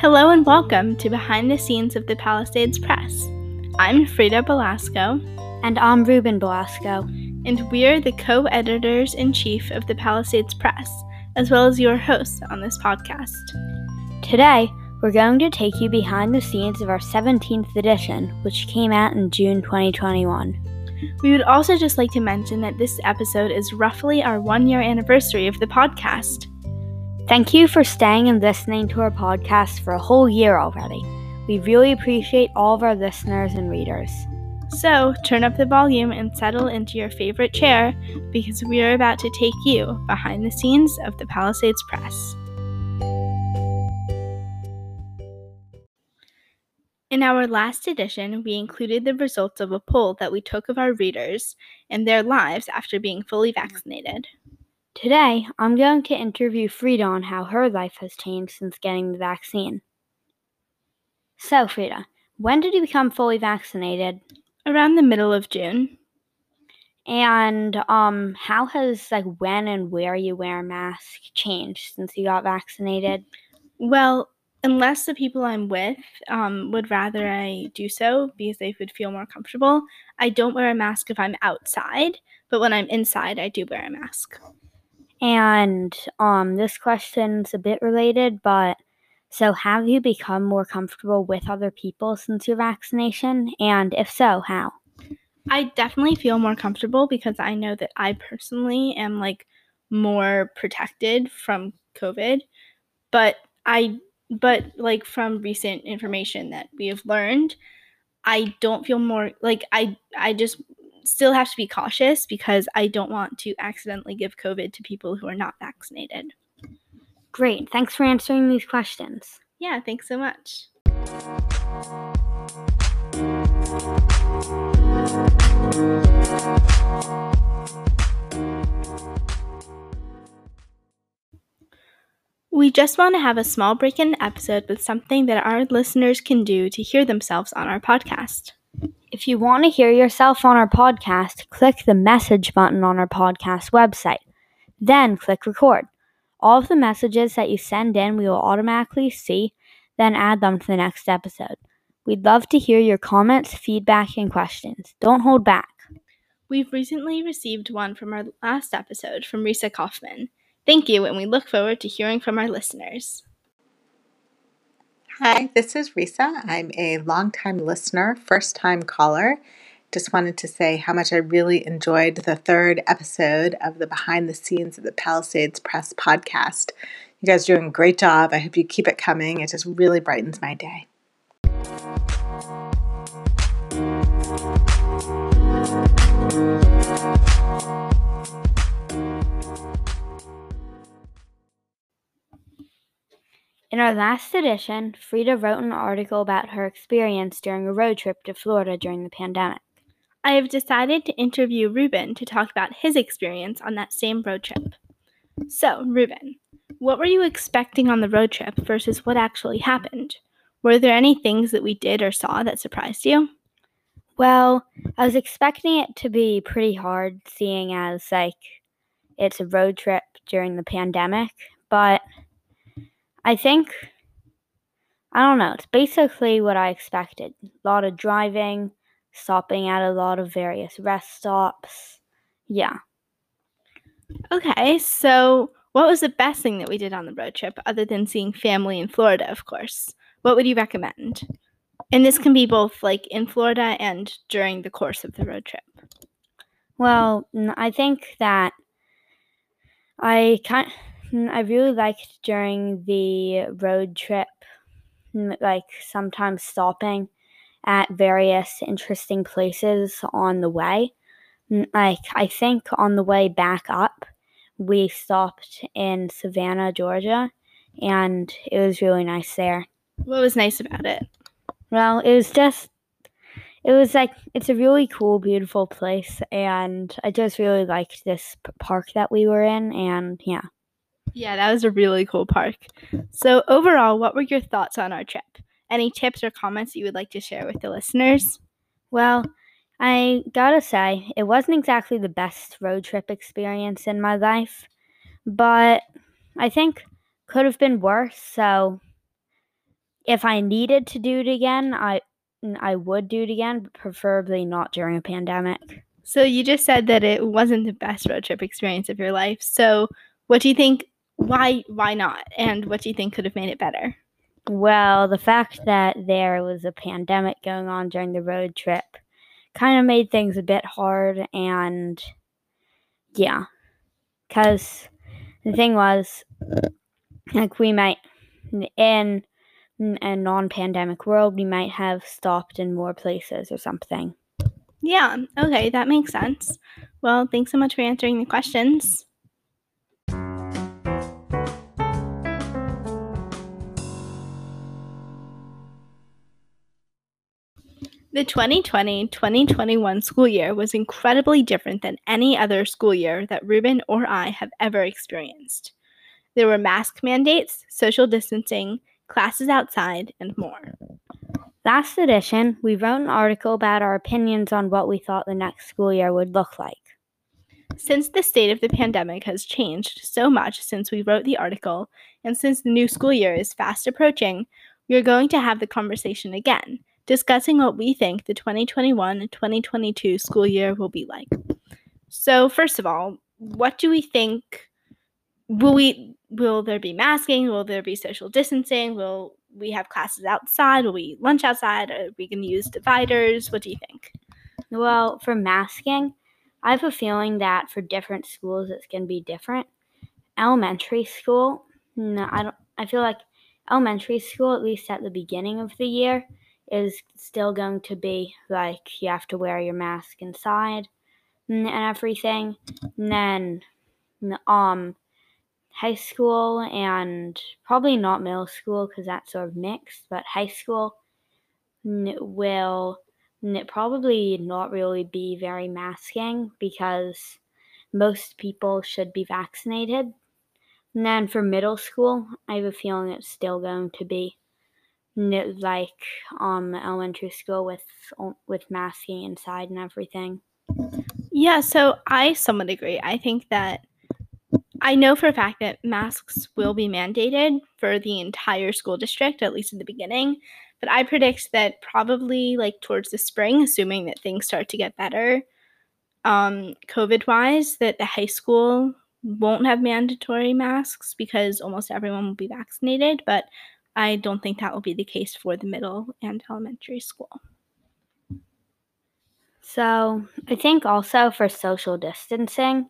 Hello and welcome to Behind the Scenes of the Palisades Press. I'm Frieda Belasco. And I'm Reuben Belasco. And we're the co editors in chief of the Palisades Press, as well as your hosts on this podcast. Today, we're going to take you behind the scenes of our 17th edition, which came out in June 2021. We would also just like to mention that this episode is roughly our one year anniversary of the podcast. Thank you for staying and listening to our podcast for a whole year already. We really appreciate all of our listeners and readers. So, turn up the volume and settle into your favorite chair because we are about to take you behind the scenes of the Palisades Press. In our last edition, we included the results of a poll that we took of our readers and their lives after being fully vaccinated. Today, I'm going to interview Frieda on how her life has changed since getting the vaccine. So, Frieda, when did you become fully vaccinated? Around the middle of June. And um, how has like when and where you wear a mask changed since you got vaccinated? Well, unless the people I'm with um, would rather I do so because they would feel more comfortable, I don't wear a mask if I'm outside, but when I'm inside, I do wear a mask. And um, this question's a bit related, but so have you become more comfortable with other people since your vaccination? And if so, how? I definitely feel more comfortable because I know that I personally am like more protected from COVID, but I but like from recent information that we have learned, I don't feel more like I I just still have to be cautious because I don't want to accidentally give COVID to people who are not vaccinated. Great. Thanks for answering these questions. Yeah, thanks so much. We just want to have a small break in the episode with something that our listeners can do to hear themselves on our podcast. If you want to hear yourself on our podcast, click the message button on our podcast website. Then click record. All of the messages that you send in, we will automatically see, then add them to the next episode. We'd love to hear your comments, feedback, and questions. Don't hold back. We've recently received one from our last episode from Risa Kaufman. Thank you, and we look forward to hearing from our listeners. Hi, this is Risa. I'm a longtime listener, first time caller. Just wanted to say how much I really enjoyed the third episode of the Behind the Scenes of the Palisades Press podcast. You guys are doing a great job. I hope you keep it coming. It just really brightens my day. In our last edition, Frieda wrote an article about her experience during a road trip to Florida during the pandemic. I have decided to interview Reuben to talk about his experience on that same road trip. So, Reuben, what were you expecting on the road trip versus what actually happened? Were there any things that we did or saw that surprised you? Well, I was expecting it to be pretty hard, seeing as, like, it's a road trip during the pandemic, but I think I don't know. It's basically what I expected. A lot of driving, stopping at a lot of various rest stops. Yeah. Okay, so what was the best thing that we did on the road trip other than seeing family in Florida, of course? What would you recommend? And this can be both like in Florida and during the course of the road trip. Well, I think that I kind Mm, I really liked during the road trip, mm, like sometimes stopping at various interesting places on the way. Mm, like, I think on the way back up, we stopped in Savannah, Georgia, and it was really nice there. What was nice about it? Well, it was just, it was like, it's a really cool, beautiful place, and I just really liked this park that we were in, and yeah. Yeah, that was a really cool park. So, overall, what were your thoughts on our trip? Any tips or comments you would like to share with the listeners? Well, I gotta say, it wasn't exactly the best road trip experience in my life, but I think could have been worse. So, if I needed to do it again, I I would do it again, but preferably not during a pandemic. So you just said that it wasn't the best road trip experience of your life. So what do you think why why not? And what do you think could have made it better? Well, the fact that there was a pandemic going on during the road trip kind of made things a bit hard and yeah. Cuz the thing was like we might in a non-pandemic world we might have stopped in more places or something. Yeah, okay, that makes sense. Well, thanks so much for answering the questions. The 2020 2021 school year was incredibly different than any other school year that Reuben or I have ever experienced. There were mask mandates, social distancing, classes outside, and more. Last edition, we wrote an article about our opinions on what we thought the next school year would look like. Since the state of the pandemic has changed so much since we wrote the article, and since the new school year is fast approaching, we are going to have the conversation again, discussing what we think the 2021 2022 school year will be like. So, first of all, what do we think? Will we will there be masking? Will there be social distancing? Will we have classes outside? Will we lunch outside? Are we going to use dividers? What do you think? Well, for masking, I have a feeling that for different schools it's going to be different. Elementary school, no, I don't. I feel like elementary school, at least at the beginning of the year, is still going to be like you have to wear your mask inside and everything. And then, um, high school and probably not middle school because that's sort of mixed, but high school will probably not really be very masking because most people should be vaccinated. And then for middle school, I have a feeling it's still going to be like um elementary school with with masking inside and everything. Yeah, so I somewhat agree. I think that I know for a fact that masks will be mandated for the entire school district, at least in the beginning. But I predict that probably like towards the spring, assuming that things start to get better, um, COVID wise, that the high school won't have mandatory masks because almost everyone will be vaccinated. But I don't think that will be the case for the middle and elementary school. So I think also for social distancing,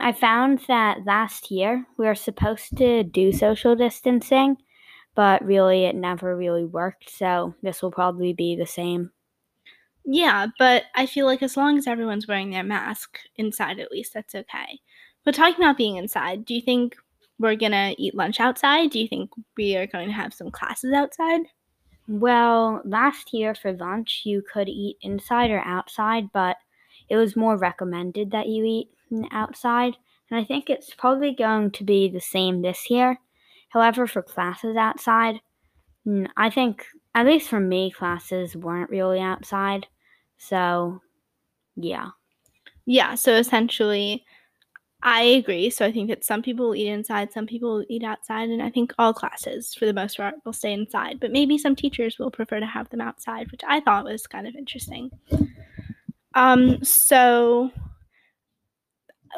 I found that last year we were supposed to do social distancing, but really it never really worked. So this will probably be the same. Yeah, but I feel like as long as everyone's wearing their mask inside, at least, that's okay. But talking about being inside, do you think we're gonna eat lunch outside? Do you think we are going to have some classes outside? Well, last year for lunch, you could eat inside or outside, but it was more recommended that you eat outside, and I think it's probably going to be the same this year. However, for classes outside, I think, at least for me, classes weren't really outside. So, yeah. Yeah, so essentially, I agree. So I think that some people will eat inside, some people will eat outside, and I think all classes, for the most part, will stay inside. But maybe some teachers will prefer to have them outside, which I thought was kind of interesting. Um, so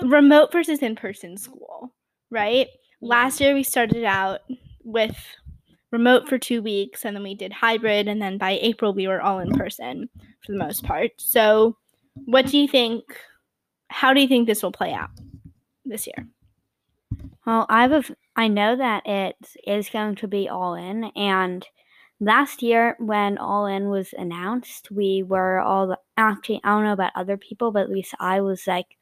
remote versus in-person school, right? Last year we started out with remote for 2 weeks and then we did hybrid and then by April we were all in person for the most part. So, what do you think how do you think this will play out this year? Well, I have a, I know that it is going to be all in and last year when all in was announced we were all actually i don't know about other people but at least i was like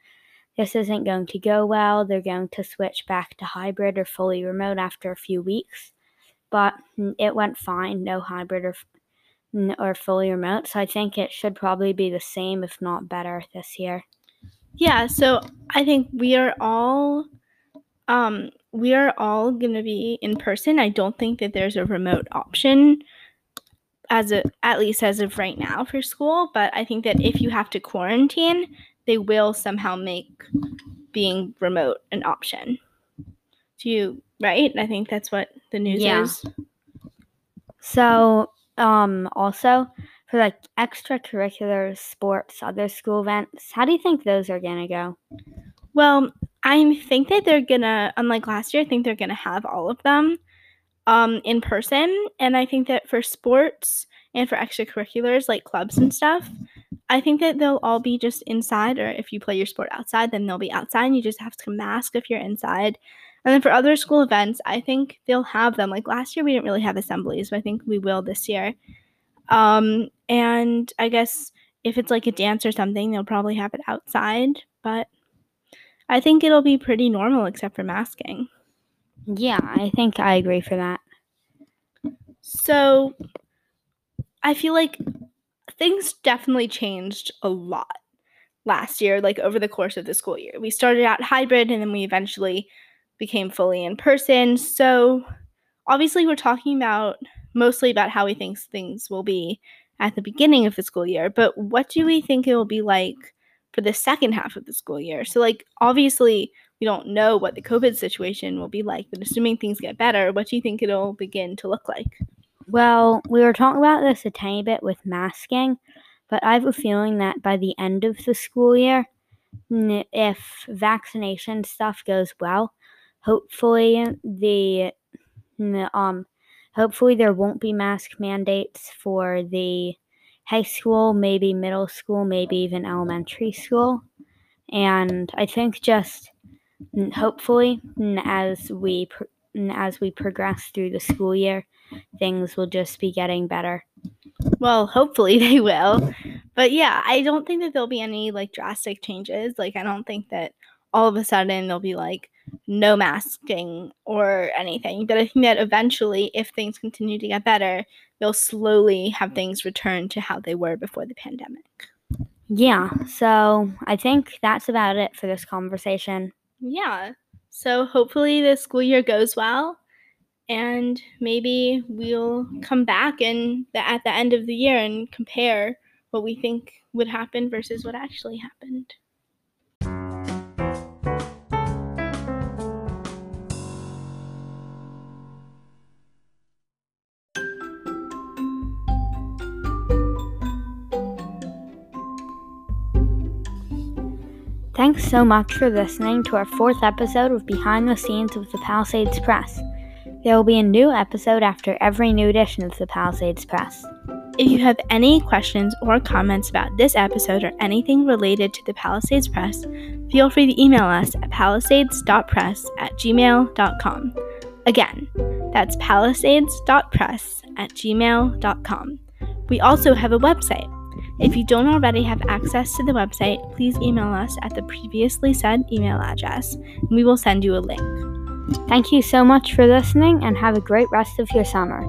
this isn't going to go well. They're going to switch back to hybrid or fully remote after a few weeks. But it went fine. No hybrid or or fully remote. So i think it should probably be the same if not better this year yeah so i think we are all um we are all going to be in person. I don't think that there's a remote option as a at least as of right now for school, but I think that if you have to quarantine, they will somehow make being remote an option. Do you right? I think that's what the news yeah. is. So, um, also for like extracurricular sports, other school events, how do you think those are gonna go? Well, I think that they're gonna, unlike last year, I think they're gonna have all of them um, in person. And I think that for sports and for extracurriculars like clubs and stuff, I think that they'll all be just inside, or if you play your sport outside, then they'll be outside. And you just have to mask if you're inside. And then for other school events, I think they'll have them. Like last year, we didn't really have assemblies, but I think we will this year. Um, and I guess if it's like a dance or something, they'll probably have it outside. But I think it'll be pretty normal except for masking. Yeah, I think I agree for that. So I feel like things definitely changed a lot last year, like over the course of the school year. We started out hybrid and then we eventually became fully in person. So obviously, we're talking about mostly about how we think things will be at the beginning of the school year, but what do we think it will be like for the second half of the school year? So, like, obviously, we don't know what the COVID situation will be like, but assuming things get better, what do you think it'll begin to look like? Well, we were talking about this a tiny bit with masking, but I have a feeling that by the end of the school year, if vaccination stuff goes well, hopefully the um hopefully there won't be mask mandates for the high school, maybe middle school, maybe even elementary school. And I think just hopefully as we as we progress through the school year, things will just be getting better. Well, hopefully they will. But yeah, I don't think that there'll be any like drastic changes. Like I don't think that all of a sudden there'll be like no masking or anything. But I think that eventually if things continue to get better, they'll slowly have things return to how they were before the pandemic. Yeah, so I think that's about it for this conversation. Yeah. So hopefully the school year goes well and maybe we'll come back and the, at the end of the year and compare what we think would happen versus what actually happened. Thanks so much for listening to our fourth episode of Behind the Scenes of the Palisades Press. There will be a new episode after every new edition of the Palisades Press. If you have any questions or comments about this episode or anything related to the Palisades Press, feel free to email us at palisades.press at gmail.com. Again, that's palisades.press at gmail.com. We also have a website if you don't already have access to the website, please email us at the previously said email address, and we will send you a link. Thank you so much for listening, and have a great rest of your summer.